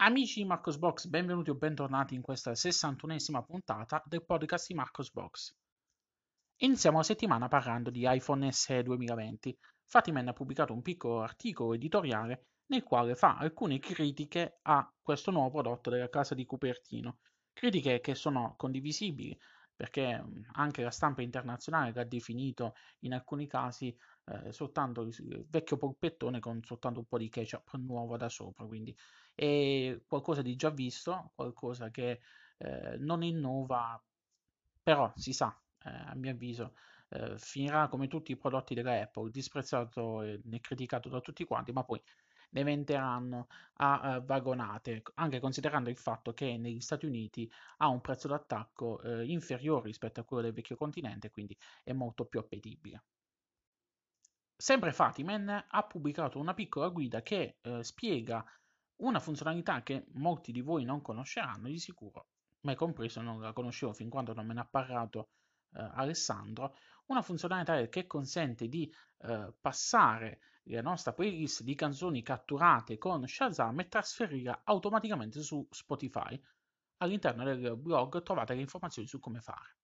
Amici di Marcosbox, benvenuti o bentornati in questa 61esima puntata del podcast di Marcosbox. Iniziamo la settimana parlando di iPhone SE 2020. Fatiman ha pubblicato un piccolo articolo editoriale nel quale fa alcune critiche a questo nuovo prodotto della casa di Cupertino. Critiche che sono condivisibili perché anche la stampa internazionale l'ha definito in alcuni casi eh, soltanto il vecchio polpettone con soltanto un po' di ketchup nuovo da sopra, quindi è qualcosa di già visto, qualcosa che eh, non innova, però si sa, eh, a mio avviso, eh, finirà come tutti i prodotti della Apple, disprezzato e criticato da tutti quanti, ma poi ne venderanno a uh, vagonate, anche considerando il fatto che negli Stati Uniti ha un prezzo d'attacco uh, inferiore rispetto a quello del vecchio continente, quindi è molto più appetibile. Sempre Fatiman ha pubblicato una piccola guida che uh, spiega una funzionalità che molti di voi non conosceranno di sicuro, me compreso non la conoscevo fin quando non me ne ha parlato Alessandro, una funzionalità che consente di passare la nostra playlist di canzoni catturate con Shazam e trasferirla automaticamente su Spotify. All'interno del blog trovate le informazioni su come fare.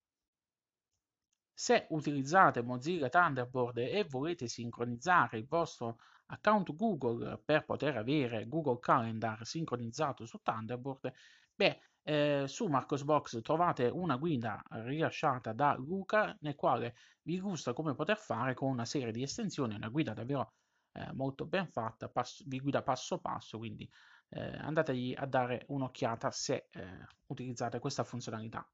Se utilizzate Mozilla Thunderbird e volete sincronizzare il vostro account Google per poter avere Google Calendar sincronizzato su Thunderbird, beh, eh, su Marcosbox trovate una guida rilasciata da Luca nel quale vi illustra come poter fare con una serie di estensioni, una guida davvero eh, molto ben fatta, passo, vi guida passo passo, quindi eh, andategli a dare un'occhiata se eh, utilizzate questa funzionalità.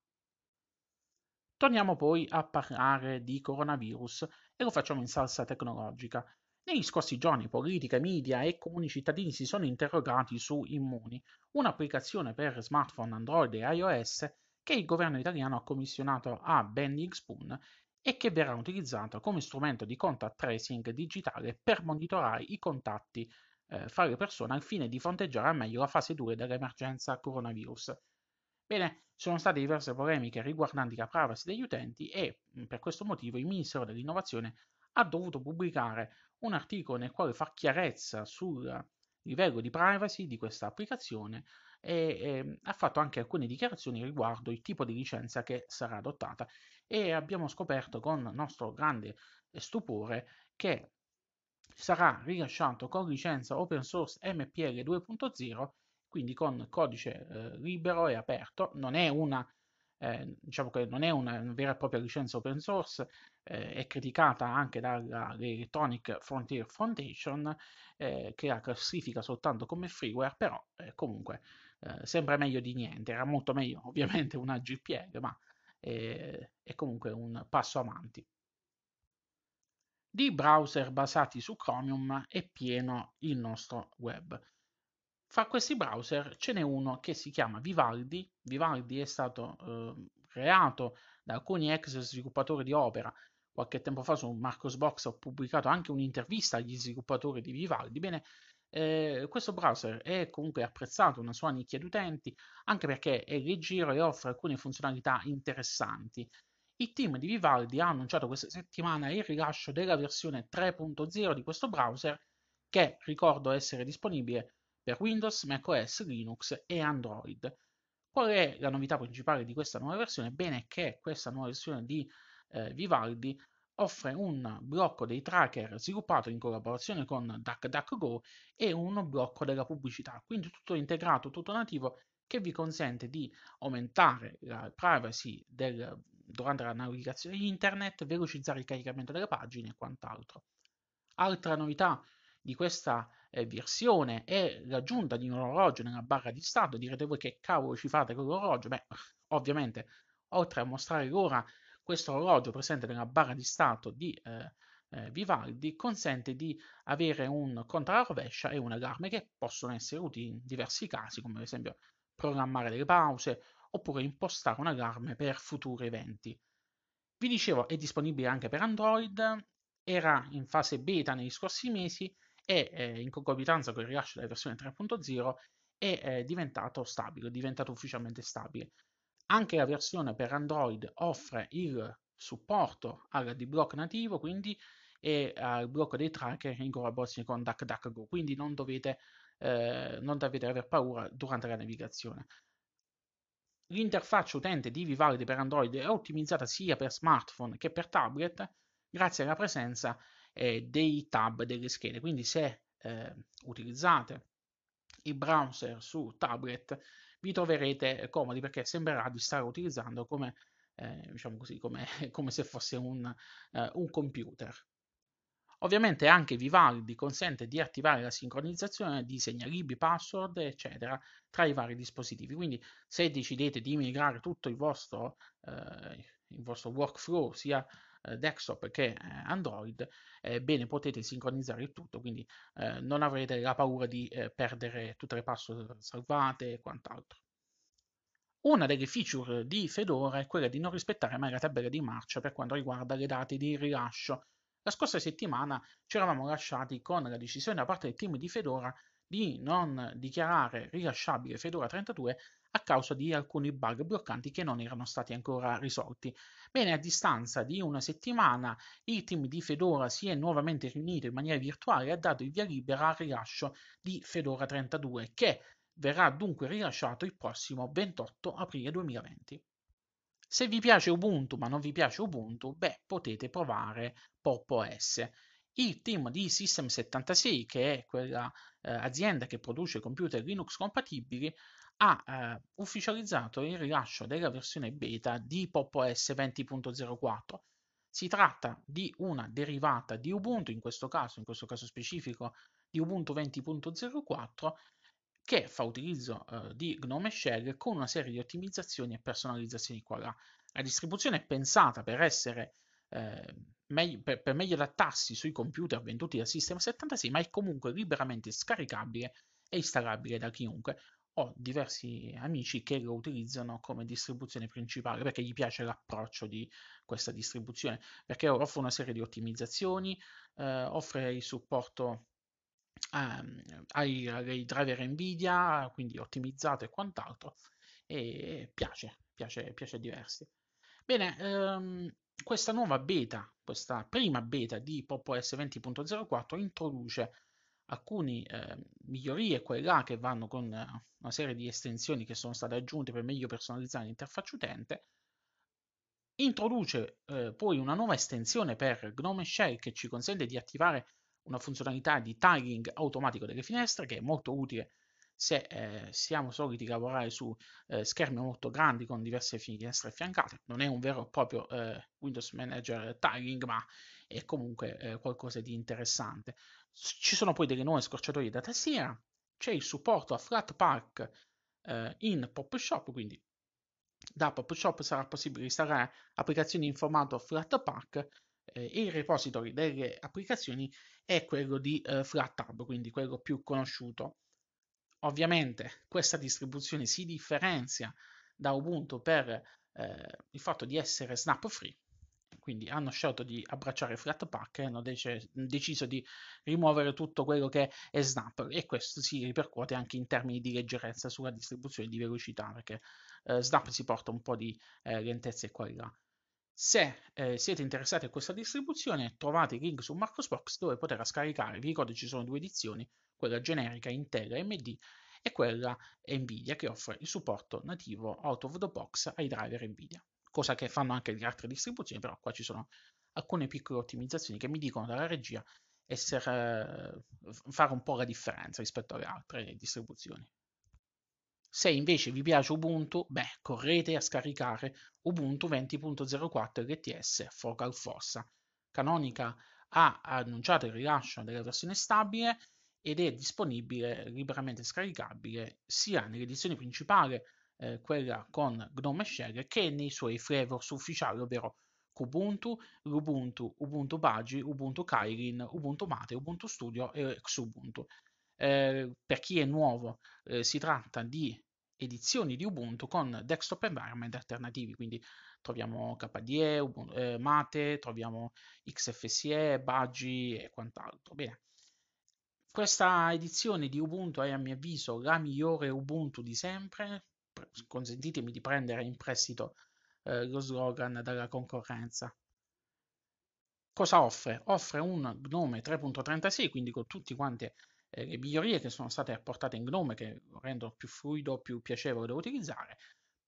Torniamo poi a parlare di coronavirus e lo facciamo in salsa tecnologica. Negli scorsi giorni politica, media e comuni cittadini si sono interrogati su Immuni, un'applicazione per smartphone Android e iOS che il governo italiano ha commissionato a Bending Spoon e che verrà utilizzato come strumento di contact tracing digitale per monitorare i contatti eh, fra le persone al fine di fronteggiare al meglio la fase 2 dell'emergenza coronavirus. Bene, sono state diverse polemiche riguardanti la privacy degli utenti e per questo motivo il Ministero dell'Innovazione ha dovuto pubblicare un articolo nel quale fa chiarezza sul livello di privacy di questa applicazione e, e ha fatto anche alcune dichiarazioni riguardo il tipo di licenza che sarà adottata. E abbiamo scoperto con nostro grande stupore che sarà rilasciato con licenza open source MPL 2.0, quindi con codice eh, libero e aperto, non è una eh, diciamo che non è una vera e propria licenza open source, eh, è criticata anche dall'Electronic Frontier Foundation, eh, che la classifica soltanto come freeware, però eh, comunque eh, sembra meglio di niente, era molto meglio ovviamente una GPL, ma è, è comunque un passo avanti. Di browser basati su Chromium è pieno il nostro web. Fra questi browser ce n'è uno che si chiama Vivaldi. Vivaldi è stato eh, creato da alcuni ex sviluppatori di Opera. Qualche tempo fa su Marcosbox ho pubblicato anche un'intervista agli sviluppatori di Vivaldi. Bene, eh, questo browser è comunque apprezzato, una sua nicchia di utenti, anche perché è leggero e offre alcune funzionalità interessanti. Il team di Vivaldi ha annunciato questa settimana il rilascio della versione 3.0 di questo browser, che ricordo essere disponibile per Windows, macOS, Linux e Android. Qual è la novità principale di questa nuova versione? Bene, che questa nuova versione di eh, Vivaldi offre un blocco dei tracker sviluppato in collaborazione con DuckDuckGo e un blocco della pubblicità, quindi tutto integrato, tutto nativo che vi consente di aumentare la privacy del, durante la navigazione internet, velocizzare il caricamento delle pagine e quant'altro. Altra novità di questa eh, versione è l'aggiunta di un orologio nella barra di stato. Direte voi che cavolo ci fate con l'orologio? Beh, ovviamente, oltre a mostrare l'ora questo orologio presente nella barra di stato di eh, eh, Vivaldi consente di avere un conto alla rovescia e un allarme che possono essere utili in diversi casi, come ad esempio programmare delle pause oppure impostare un allarme per futuri eventi. Vi dicevo, è disponibile anche per Android, era in fase beta negli scorsi mesi e eh, in concomitanza con il rilascio della versione 3.0 è eh, diventato stabile, è diventato ufficialmente stabile. Anche la versione per Android offre il supporto al D-Block nativo, quindi e al blocco dei tracker in collaborazione con DuckDuckGo, quindi non dovete eh, non dovete aver paura durante la navigazione. L'interfaccia utente di Vivaldi per Android è ottimizzata sia per smartphone che per tablet grazie alla presenza eh, dei tab delle schede. Quindi se eh, utilizzate il browser su tablet vi troverete comodi perché sembrerà di stare utilizzando come, eh, diciamo così, come, come, se fosse un, eh, un computer. Ovviamente anche Vivaldi consente di attivare la sincronizzazione di segnalibri, password, eccetera, tra i vari dispositivi. Quindi se decidete di migrare tutto il vostro, eh, il vostro workflow, sia eh, desktop che eh, Android, eh, bene potete sincronizzare il tutto, quindi eh, non avrete la paura di eh, perdere tutte le password salvate e quant'altro. Una delle feature di Fedora è quella di non rispettare mai la tabella di marcia per quanto riguarda le date di rilascio la scorsa settimana ci eravamo lasciati con la decisione da parte del team di Fedora di non dichiarare rilasciabile Fedora 32 a causa di alcuni bug bloccanti che non erano stati ancora risolti. Bene, a distanza di una settimana il team di Fedora si è nuovamente riunito in maniera virtuale e ha dato il via libera al rilascio di Fedora 32 che verrà dunque rilasciato il prossimo 28 aprile 2020. Se vi piace Ubuntu ma non vi piace Ubuntu, beh, potete provare Pop OS. Il team di System76, che è quella eh, azienda che produce computer Linux compatibili, ha eh, ufficializzato il rilascio della versione beta di Pop OS 20.04. Si tratta di una derivata di Ubuntu, in questo caso, in questo caso specifico, di Ubuntu 20.04 che fa utilizzo uh, di Gnome Shell con una serie di ottimizzazioni e personalizzazioni qua là. La distribuzione è pensata per essere eh, meglio, per, per, meglio adattarsi sui computer venduti da System 76, ma è comunque liberamente scaricabile e installabile da chiunque. Ho diversi amici che lo utilizzano come distribuzione principale perché gli piace l'approccio di questa distribuzione, perché offre una serie di ottimizzazioni, eh, offre il supporto ehm, ai, driver Nvidia, quindi ottimizzato e quant'altro, e piace, piace, piace a diversi. Bene, ehm, questa nuova beta, questa prima beta di PopOS 20.04 introduce alcune eh, migliorie, quelle là che vanno con una serie di estensioni che sono state aggiunte per meglio personalizzare l'interfaccia utente, introduce eh, poi una nuova estensione per Gnome Shell che ci consente di attivare una funzionalità di tagging automatico delle finestre che è molto utile se eh, siamo soliti lavorare su eh, schermi molto grandi con diverse finestre affiancate. Non è un vero e proprio eh, Windows Manager tagging, ma è comunque eh, qualcosa di interessante. Ci sono poi delle nuove scorciatoie da tastiera, c'è il supporto a Flatpak eh, in PopShop, quindi da PopShop sarà possibile installare applicazioni in formato Flatpak eh, il repository delle applicazioni è quello di eh, FlatHub, quindi quello più conosciuto. Ovviamente questa distribuzione si differenzia da Ubuntu per eh, il fatto di essere snap free, quindi hanno scelto di abbracciare Flatpak e hanno dec- deciso di rimuovere tutto quello che è Snap e questo si ripercuote anche in termini di leggerezza sulla distribuzione di velocità perché eh, Snap si porta un po' di eh, lentezza qua e là. Se eh, siete interessati a questa distribuzione, trovate il link su Marcosbox dove poterla scaricare. Vi ricordo ci sono due edizioni, quella generica Intel AMD e quella Nvidia che offre il supporto nativo out of the box ai driver Nvidia, cosa che fanno anche le altre distribuzioni, però qua ci sono alcune piccole ottimizzazioni che mi dicono dalla regia essere, eh, fare un po' la differenza rispetto alle altre distribuzioni. Se invece vi piace Ubuntu, beh, correte a scaricare Ubuntu 20.04 LTS Focal Fossa. Canonica ha annunciato il rilascio della versione stabile ed è disponibile liberamente scaricabile sia nell'edizione principale, eh, quella con Gnome Shell, che nei suoi flavors ufficiali, ovvero Kubuntu, Ubuntu, Ubuntu Bagi, Ubuntu Kylin, Ubuntu Mate, Ubuntu Studio e Xubuntu. Eh, per chi è nuovo eh, si tratta di edizioni di Ubuntu con desktop environment alternativi, quindi troviamo KDE, Ubuntu, eh, Mate, troviamo XFSE, Budgie e quant'altro. Bene. Questa edizione di Ubuntu è a mio avviso la migliore Ubuntu di sempre, consentitemi di prendere in prestito eh, lo slogan dalla concorrenza. Cosa offre? Offre un Gnome 3.36, quindi con tutti quanti eh, le migliorie che sono state apportate in Gnome che lo rendono più fluido, più piacevole da utilizzare,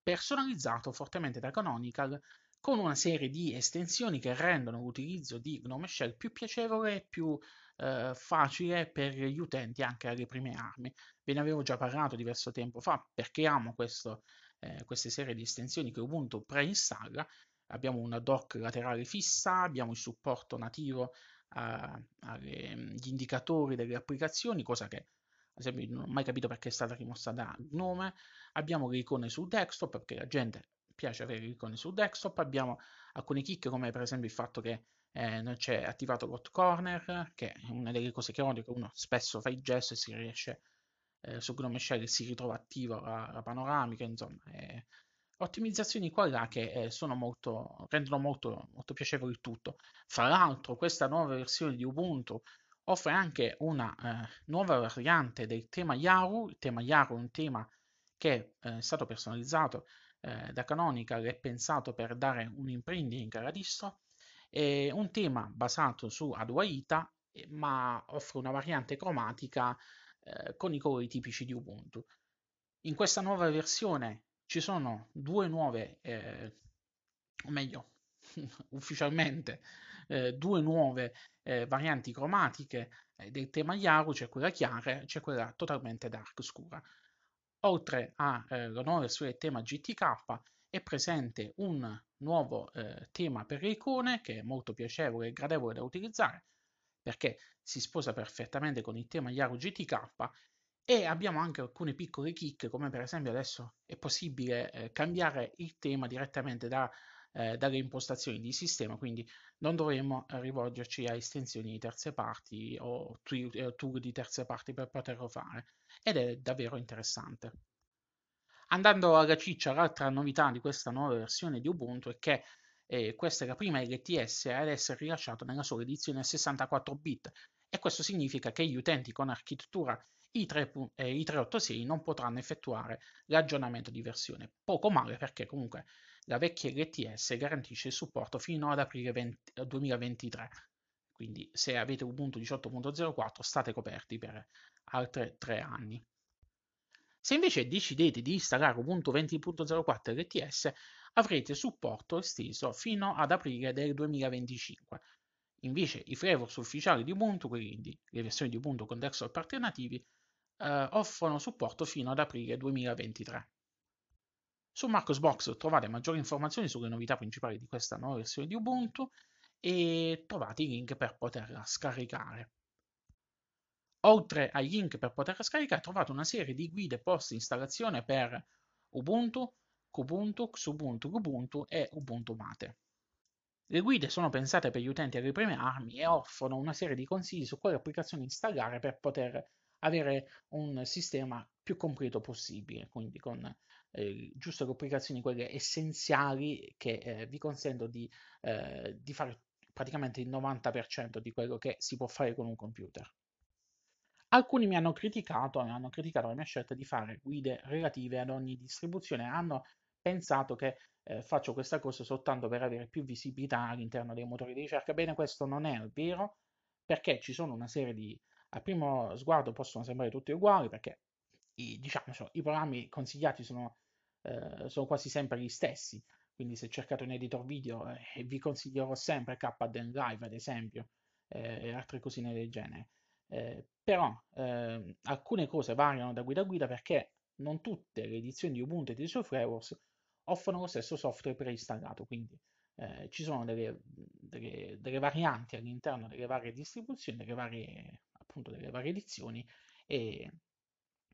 personalizzato fortemente da Canonical con una serie di estensioni che rendono l'utilizzo di Gnome Shell più piacevole e più eh, facile per gli utenti anche alle prime armi. Ve ne avevo già parlato diverso tempo fa perché amo questo, eh, queste serie di estensioni che Ubuntu preinstalla. Abbiamo una dock laterale fissa, abbiamo il supporto nativo agli indicatori delle applicazioni, cosa che ad esempio non ho mai capito perché è stata rimossa da Gnome. Abbiamo le icone sul desktop perché la gente piace avere le icone sul desktop. Abbiamo alcune chicche come per esempio il fatto che eh, non c'è attivato l'hot corner, che è una delle cose che odio, che uno spesso fa il gesto e si riesce eh, su Gnome Shell si ritrova attiva la, la panoramica, insomma, è, ottimizzazioni qua e là che eh, sono molto, rendono molto, molto piacevole il tutto. Fra l'altro, questa nuova versione di Ubuntu offre anche una eh, nuova variante del tema Yaru. Il tema Yaru è un tema che eh, è stato personalizzato eh, da Canonical e pensato per dare un imprinting alla distro. È un tema basato su Adwaita, ma offre una variante cromatica eh, con i colori tipici di Ubuntu. In questa nuova versione ci sono due nuove, eh, o meglio, ufficialmente eh, due nuove eh, varianti cromatiche eh, del tema Yaru, c'è quella chiara e c'è quella totalmente dark scura. Oltre alla eh, del tema GTK è presente un nuovo eh, tema per le icone che è molto piacevole e gradevole da utilizzare perché si sposa perfettamente con il tema Yaru GTK e abbiamo anche alcune piccole chicche, come per esempio adesso è possibile eh, cambiare il tema direttamente da, eh, dalle impostazioni di sistema, quindi non dovremo rivolgerci a estensioni di terze parti o eh, tool di terze parti per poterlo fare. Ed è davvero interessante. Andando alla ciccia, l'altra novità di questa nuova versione di Ubuntu è che eh, questa è la prima LTS ad essere rilasciata nella sola edizione a 64 bit e questo significa che gli utenti con architettura i, 3, eh, i 386 non potranno effettuare l'aggiornamento di versione. Poco male perché comunque la vecchia LTS garantisce il supporto fino ad aprile 20, 2023. Quindi se avete Ubuntu 18.04 state coperti per altri tre anni. Se invece decidete di installare Ubuntu 20.04 LTS avrete supporto esteso fino ad aprile del 2025. Invece i flavors ufficiali di Ubuntu, quindi le versioni di Ubuntu con desktop alternativi, eh, offrono supporto fino ad aprile 2023. Su Marcosbox trovate maggiori informazioni sulle novità principali di questa nuova versione di Ubuntu e trovate i link per poterla scaricare. Oltre ai link per poterla scaricare trovate una serie di guide post installazione per Ubuntu, Kubuntu, Xubuntu, Ubuntu e Ubuntu Mate. Le guide sono pensate per gli utenti alle prime armi e offrono una serie di consigli su quale applicazione installare per poter avere un sistema più completo possibile, quindi con eh, giusto le applicazioni quelle essenziali che eh, vi consentono di, eh, di fare praticamente il 90% di quello che si può fare con un computer. Alcuni mi hanno criticato, hanno criticato la mia scelta di fare guide relative ad ogni distribuzione, hanno pensato che eh, faccio questa cosa soltanto per avere più visibilità all'interno dei motori di ricerca. Bene, questo non è vero, perché ci sono una serie di a primo sguardo possono sembrare tutti uguali perché i, diciamo, i programmi consigliati sono, eh, sono, quasi sempre gli stessi. Quindi se cercate un editor video eh, vi consiglierò sempre KDN Live ad esempio eh, e altre cosine del genere. Eh, però ehm, alcune cose variano da guida a guida perché non tutte le edizioni di Ubuntu e dei suoi frameworks offrono lo stesso software preinstallato, quindi eh, ci sono delle, delle, delle, varianti all'interno delle varie distribuzioni, delle varie appunto delle varie edizioni e,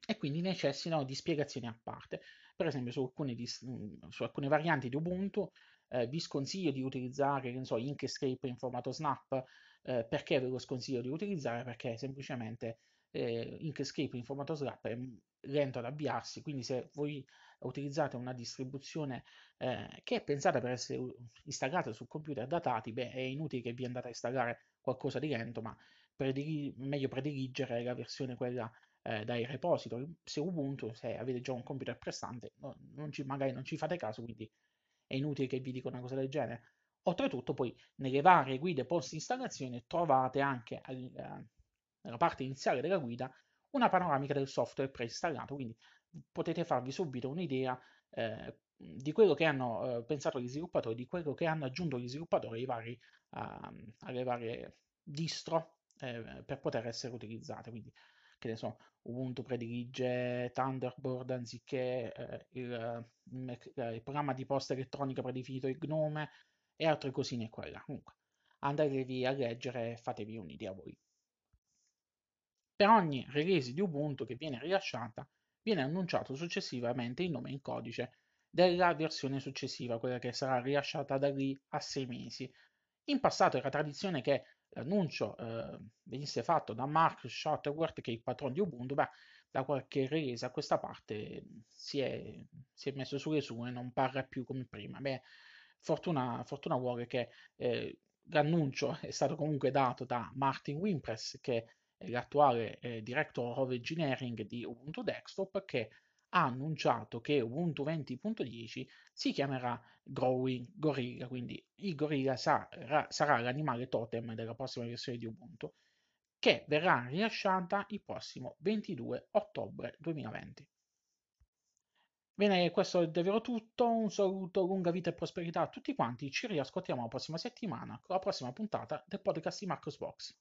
e quindi necessitano di spiegazioni a parte. Per esempio su alcune, di, su alcune varianti di Ubuntu eh, vi sconsiglio di utilizzare so, Inkscape in formato snap. Eh, perché ve lo sconsiglio di utilizzare? Perché semplicemente eh, Inkscape in formato snap è lento ad avviarsi, quindi se voi utilizzate una distribuzione eh, che è pensata per essere installata su computer datati, beh, è inutile che vi andate a installare qualcosa di lento, ma predili- meglio prediligere la versione quella eh, dai repository. Se Ubuntu, se avete già un computer prestante, no, non ci, magari non ci fate caso, quindi è inutile che vi dica una cosa del genere. Oltretutto, poi nelle varie guide post installazione trovate anche eh, nella parte iniziale della guida una panoramica del software preinstallato, quindi potete farvi subito un'idea eh, di quello che hanno eh, pensato gli sviluppatori, di quello che hanno aggiunto gli sviluppatori ai vari, uh, alle varie distro eh, per poter essere utilizzate. Quindi, che ne so, Ubuntu predilige Thunderbird anziché eh, il, eh, il, programma di posta elettronica predefinito il Gnome e altre cosine qua là. Comunque, andatevi a leggere e fatevi un'idea voi. Per ogni release di Ubuntu che viene rilasciata, viene annunciato successivamente il nome in codice della versione successiva, quella che sarà rilasciata da lì a sei mesi. In passato era tradizione che l'annuncio eh, venisse fatto da Mark Shuttleworth, che è il patrono di Ubuntu, beh, da qualche release a questa parte si è, si è messo sulle sue, non parla più come prima. Beh, fortuna, fortuna vuole che eh, l'annuncio è stato comunque dato da Martin Wimpress, che è l'attuale eh, Director of Engineering di Ubuntu Desktop, che ha annunciato che Ubuntu 20.10 si chiamerà Growing Gorilla, quindi il gorilla sarà, sarà l'animale totem della prossima versione di Ubuntu, che verrà rilasciata il prossimo 22 ottobre 2020. Bene, questo è davvero tutto. Un saluto, lunga vita e prosperità a tutti quanti. Ci riascoltiamo la prossima settimana con la prossima puntata del podcast di Marcos Box.